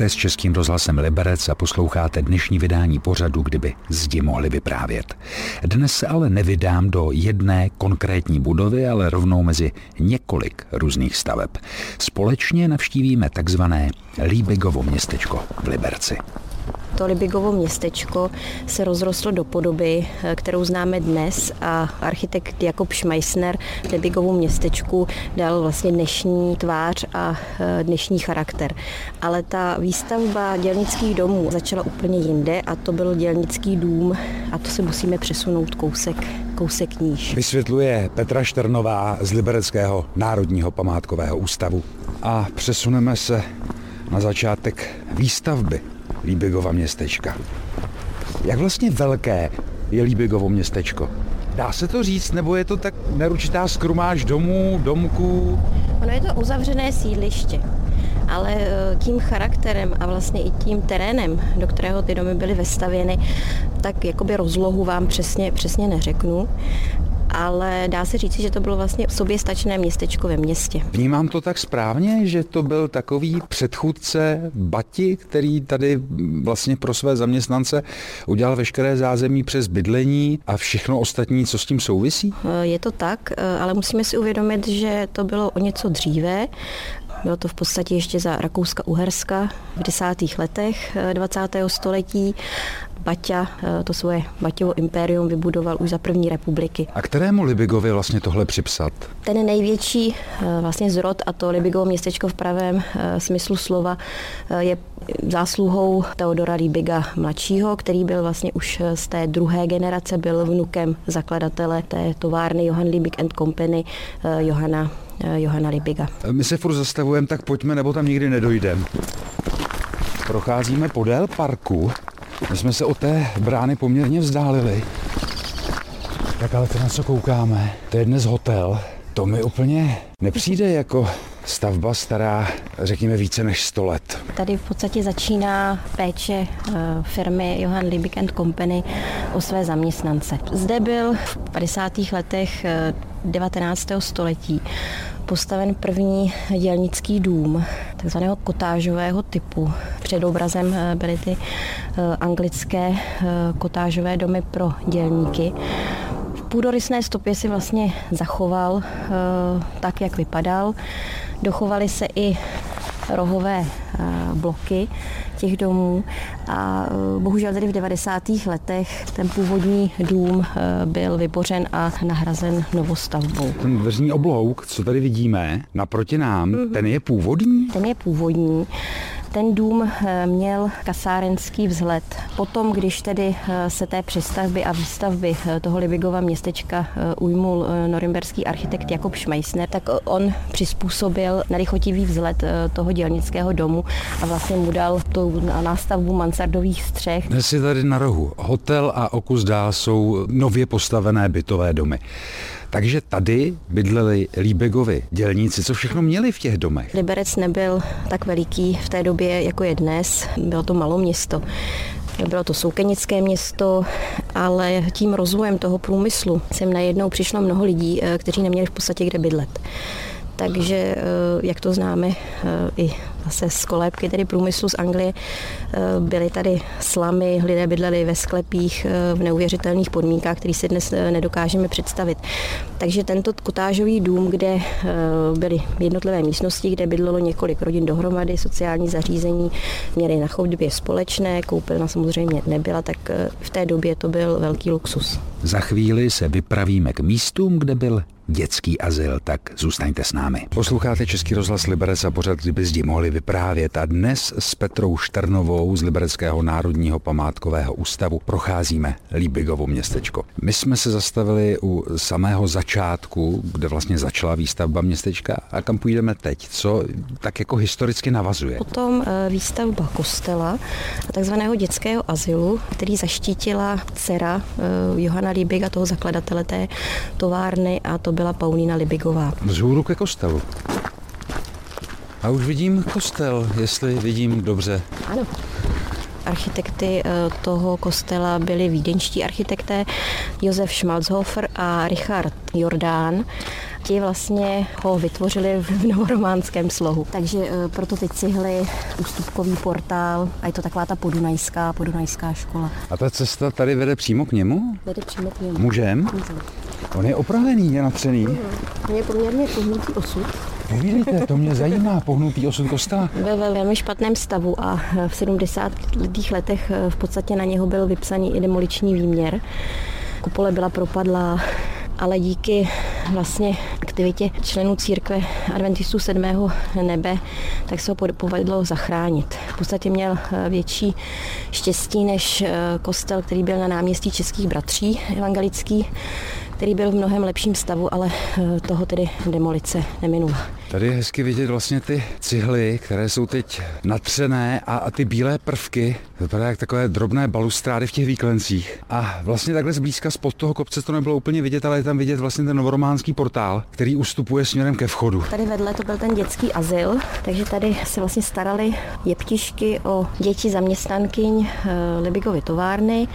Jste s Českým rozhlasem Liberec a posloucháte dnešní vydání pořadu, kdyby zdi mohli vyprávět. Dnes se ale nevydám do jedné konkrétní budovy, ale rovnou mezi několik různých staveb. Společně navštívíme takzvané Líbigovo městečko v Liberci to Libigovo městečko se rozrostlo do podoby, eh, kterou známe dnes a architekt Jakob Schmeissner Libigovu městečku dal vlastně dnešní tvář a eh, dnešní charakter. Ale ta výstavba dělnických domů začala úplně jinde a to byl dělnický dům a to se musíme přesunout kousek, kousek níž. Vysvětluje Petra Šternová z Libereckého národního památkového ústavu. A přesuneme se na začátek výstavby Líbigova městečka. Jak vlastně velké je Líbigovo městečko? Dá se to říct, nebo je to tak neručitá skrumáž domů, domků? Ono je to uzavřené sídliště, ale e, tím charakterem a vlastně i tím terénem, do kterého ty domy byly vestavěny, tak jakoby rozlohu vám přesně, přesně neřeknu ale dá se říct, že to bylo vlastně sobě stačné městečko ve městě. Vnímám to tak správně, že to byl takový předchůdce Bati, který tady vlastně pro své zaměstnance udělal veškeré zázemí přes bydlení a všechno ostatní, co s tím souvisí? Je to tak, ale musíme si uvědomit, že to bylo o něco dříve bylo to v podstatě ještě za Rakouska-Uherska v desátých letech 20. Eh, století Baťa eh, to svoje Baťovo impérium vybudoval už za první republiky. A kterému Libigovi vlastně tohle připsat? Ten největší eh, vlastně zrod a to Libigovo městečko v pravém smyslu slova je zásluhou Teodora Libiga mladšího, který byl vlastně už z té druhé generace, byl vnukem zakladatele té továrny Johann Libig and Company Johana, Johana Libiga. My se furt zastavujeme, tak pojďme, nebo tam nikdy nedojdeme. Procházíme podél parku my jsme se od té brány poměrně vzdálili. Tak ale to, na co koukáme, to je dnes hotel. To mi úplně nepřijde jako stavba stará, řekněme, více než 100 let. Tady v podstatě začíná péče eh, firmy Johan Liebig Company o své zaměstnance. Zde byl v 50. letech 19. Eh, století postaven první dělnický dům, takzvaného kotážového typu. Před obrazem eh, byly ty anglické kotážové domy pro dělníky půdorysné stopě si vlastně zachoval tak, jak vypadal. Dochovaly se i rohové eh, bloky těch domů a eh, bohužel tady v 90. letech ten původní dům eh, byl vybořen a nahrazen novostavbou. Ten dveřní oblouk, co tady vidíme, naproti nám, mm-hmm. ten je původní? Ten je původní. Ten dům eh, měl kasárenský vzhled. Potom, když tedy eh, se té přestavby a výstavby eh, toho Libigova městečka ujmul norimberský architekt Jakob Schmeissner, tak on přizpůsobil nelichotivý vzhled toho dělnického domu a vlastně mu dal tu nástavbu mansardových střech. Dnes je tady na rohu hotel a okus dál jsou nově postavené bytové domy. Takže tady bydleli Líbegovi dělníci, co všechno měli v těch domech. Liberec nebyl tak veliký v té době, jako je dnes. Bylo to malo město. Bylo to soukenické město, ale tím rozvojem toho průmyslu sem najednou přišlo mnoho lidí, eh, kteří neměli v podstatě kde bydlet. Takže, eh, jak to známe eh, i zase z kolébky tedy průmyslu z Anglie, eh, byly tady slamy, lidé bydleli ve sklepích v neuvěřitelných podmínkách, které si dnes nedokážeme představit. Takže tento kotážový dům, kde byly jednotlivé místnosti, kde bydlelo několik rodin dohromady, sociální zařízení, měli na chodbě společné, koupelna samozřejmě nebyla, tak v té době to byl velký luxus. Za chvíli se vypravíme k místům, kde byl dětský azyl, tak zůstaňte s námi. Posloucháte Český rozhlas Liberec a pořád, kdyby zdi mohli vyprávět. A dnes s Petrou Šternovou z Libereckého národního památkového ústavu procházíme Líbigovo městečko. My jsme se zastavili u samého začátku, kde vlastně začala výstavba městečka a kam půjdeme teď? Co tak jako historicky navazuje? Potom eh, výstavba kostela, takzvaného dětského azylu, který zaštítila dcera eh, Johana Líbiga, toho zakladatele té továrny a to byla Paulína Libigová. Vzhůru ke kostelu. A už vidím kostel, jestli vidím dobře. Ano. Architekty eh, toho kostela byli vídeňští architekté Josef Schmalzhofer a Richard Jordán ti vlastně ho vytvořili v novorománském slohu. Takže eh, proto ty cihly, ústupkový portál a je to taková ta podunajská, podunajská škola. A ta cesta tady vede přímo k němu? Vede přímo k němu. Můžem? Můžem. On je opravený, je natřený. Mm, je poměrně pohnutý osud. Povídejte, to mě zajímá, pohnutý osud kostela. Byl ve velmi špatném stavu a v 70. letech v podstatě na něho byl vypsaný i demoliční výměr. Kupole byla propadlá, ale díky vlastně aktivitě členů církve adventistů sedmého nebe, tak se ho povedlo zachránit. V podstatě měl větší štěstí než kostel, který byl na náměstí Českých bratří evangelický, který byl v mnohem lepším stavu, ale toho tedy demolice neminula. Tady je hezky vidět vlastně ty cihly, které jsou teď natřené a, a ty bílé prvky. Vypadá jak takové drobné balustrády v těch výklencích. A vlastně takhle zblízka spod toho kopce to nebylo úplně vidět, ale je tam vidět vlastně ten novorománský portál, který ustupuje směrem ke vchodu. Tady vedle to byl ten dětský azyl, takže tady se vlastně starali jeptišky o děti zaměstnankyň eh, Libigovy továrny.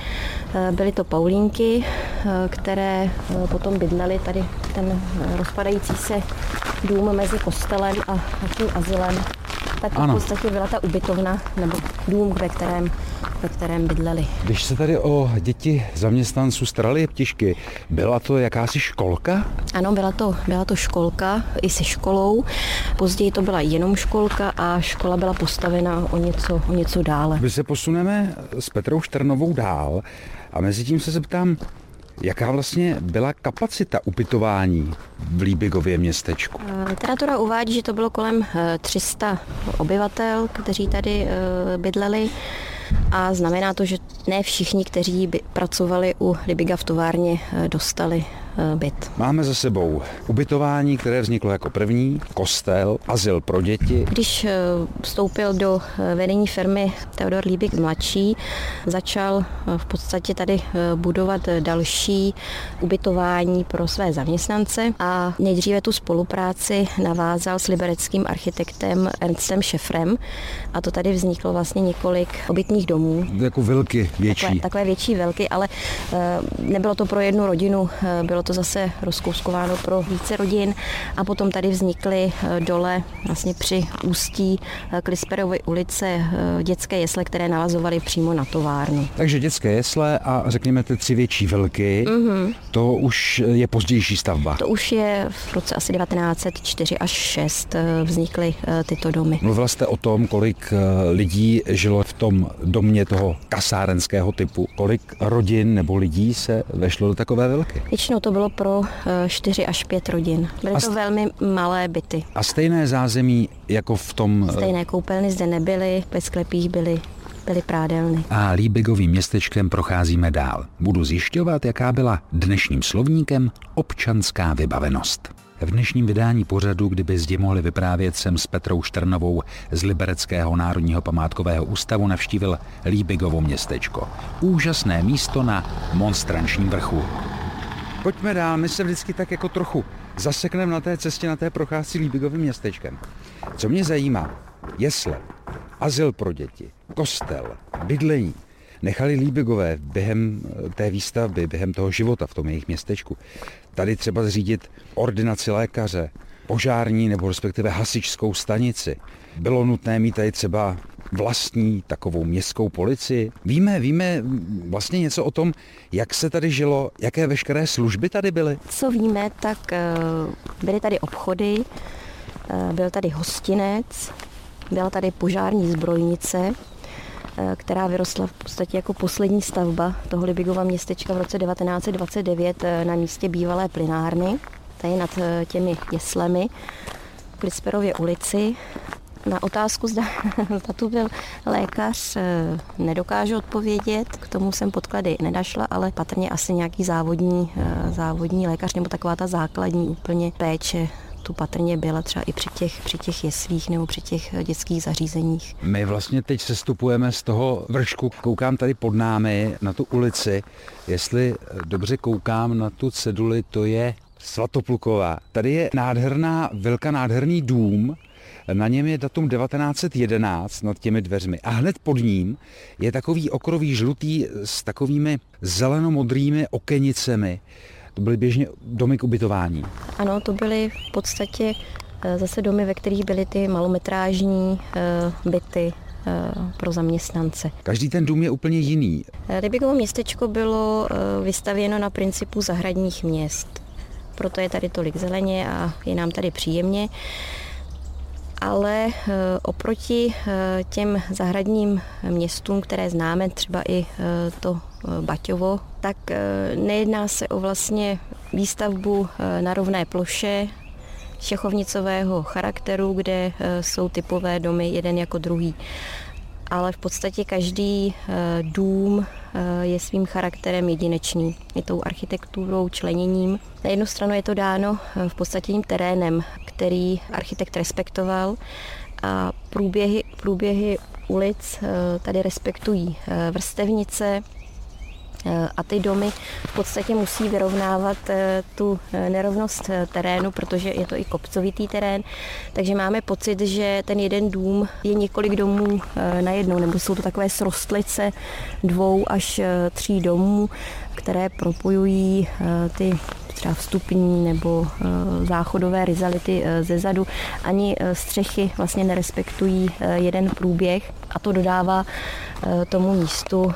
Eh, byly to Paulínky, eh, které potom bydlely tady ten rozpadající se dům mezi kostelem a tím azylem, tak ano. v podstatě byla ta ubytovna nebo dům, ve kterém, ve kterém bydleli. Když se tady o děti zaměstnanců starali jeptišky, byla to jakási školka? Ano, byla to, byla to školka i se školou. Později to byla jenom školka a škola byla postavena o něco, o něco dále. My se posuneme s Petrou Šternovou dál a mezi tím se zeptám, Jaká vlastně byla kapacita ubytování v Líbigově městečku? Eh, literatura uvádí, že to bylo kolem 300 eh, obyvatel, kteří tady eh, bydleli a znamená to, že ne všichni, kteří by pracovali u Libiga v továrně, dostali byt. Máme za sebou ubytování, které vzniklo jako první, kostel, azyl pro děti. Když eh, vstoupil do eh, vedení firmy Teodor Líbik mladší, začal v podstatě tady budovat další ubytování pro své zaměstnance a nejdříve tu spolupráci navázal s libereckým architektem Ernstem Šefrem a to tady vzniklo vlastně několik obytných domů. Jako vilky větší. Takové, takové větší velky, ale nebylo to pro jednu rodinu, bylo to zase rozkouskováno pro více rodin a potom tady vznikly eh, dole vlastně při ústí eh, Klisperovy ulice eh, dětské jesle, které navazovaly přímo na továrnu. Takže dětské jesle a řekněme ty tři větší velky, mm-hmm. to už je pozdější stavba. To už je v roce asi 1904 až 6 vznikly tyto domy. Mluvila jste o tom, kolik lidí žilo v tom domě toho kasárenského typu. Kolik rodin nebo lidí se vešlo do takové velky? Většinou to bylo pro 4 eh, až 5 rodin. Byly to velmi malé byty. A stejné zázemí jako v tom... Eh, stejné koupelny zde nebyly, ve sklepích byly byly prádelny. A Líbigovým městečkem procházíme dál. Budu zjišťovat, jaká byla dnešním slovníkem občanská vybavenost. V dnešním vydání pořadu, kdyby zde mohli vyprávět, jsem s Petrou Štrnovou z Libereckého národního památkového ústavu navštívil Líbigovo městečko. Úžasné místo na monstrančním vrchu. Pojďme dál, my se vždycky tak jako trochu zasekneme na té cestě, na té procházce Líbigovým městečkem. Co mě zajímá, jesle, azyl pro děti, kostel, bydlení, nechali Líbigové během eh, té výstavby, během toho života v tom jejich městečku. Tady třeba zřídit ordinaci lékaře, požární nebo respektive hasičskou stanici. Bylo nutné mít tady třeba vlastní takovou městskou policii. Víme, víme vlastně něco o tom, jak se tady žilo, jaké veškeré služby tady byly? Co víme, tak eh, byly tady obchody, eh, byl tady hostinec, byla tady požární zbrojnice, eh, která vyrostla v podstatě jako poslední stavba toho Libigova městečka v roce 1929 na místě bývalé plynárny, tady nad těmi jeslemi v Klisperově ulici na otázku, zda, zda tu byl lékař, eh, nedokážu odpovědět. K tomu jsem podklady nedašla, ale patrně asi nějaký závodní, eh, závodní lékař nebo taková ta základní úplně péče tu patrně byla třeba i při těch, při těch jeslích nebo při těch eh, dětských zařízeních. My vlastně teď sestupujeme z toho vršku, koukám tady pod námi na tu ulici, jestli dobře koukám na tu ceduli, to je Svatopluková. Tady je nádherná, velká nádherný dům, na něm je datum 1911 nad těmi dveřmi a hned pod ním je takový okrový žlutý s takovými zelenomodrými okenicemi To byly běžně domy k ubytování? Ano, to byly v podstatě eh, zase domy, ve kterých byly ty malometrážní eh, byty, pro zaměstnance. Každý ten dům je úplně jiný. Rybikovo městečko bylo vystavěno na principu zahradních měst. Proto je tady tolik zeleně a je nám tady příjemně ale eh, oproti eh, těm zahradním městům, které známe, třeba i eh, to Baťovo, tak nejedná se o vlastně výstavbu na rovné ploše, šechovnicového charakteru, kde jsou typové domy jeden jako druhý ale v podstatě každý eh, dům eh, je svým charakterem jedinečný. Je tou architekturou, členěním. Na jednu stranu je to dáno eh, v podstatě tím terénem, který architekt respektoval a průběhy, průběhy ulic tady respektují vrstevnice, a ty domy v podstatě musí vyrovnávat eh, tu eh, nerovnost eh, terénu, protože je to i kopcovitý terén, takže máme pocit, že ten jeden dům je několik domů najednou, nebo jsou to takové srostlice dvou až tří domů, které propojují ty třeba vstupní nebo záchodové rizality ze zadu. Ani střechy vlastně nerespektují jeden průběh a to dodává tomu místu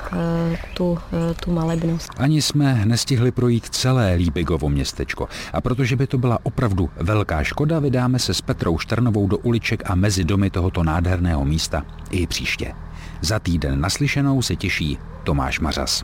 tu, tu malebnost. Ani jsme nestihli projít celé Líbigovo městečko a protože by to byla opravdu velká škoda, vydáme se s Petrou Štrnovou do uliček a mezi domy tohoto nádherného místa i příště. Za týden naslyšenou se těší Tomáš Mařas.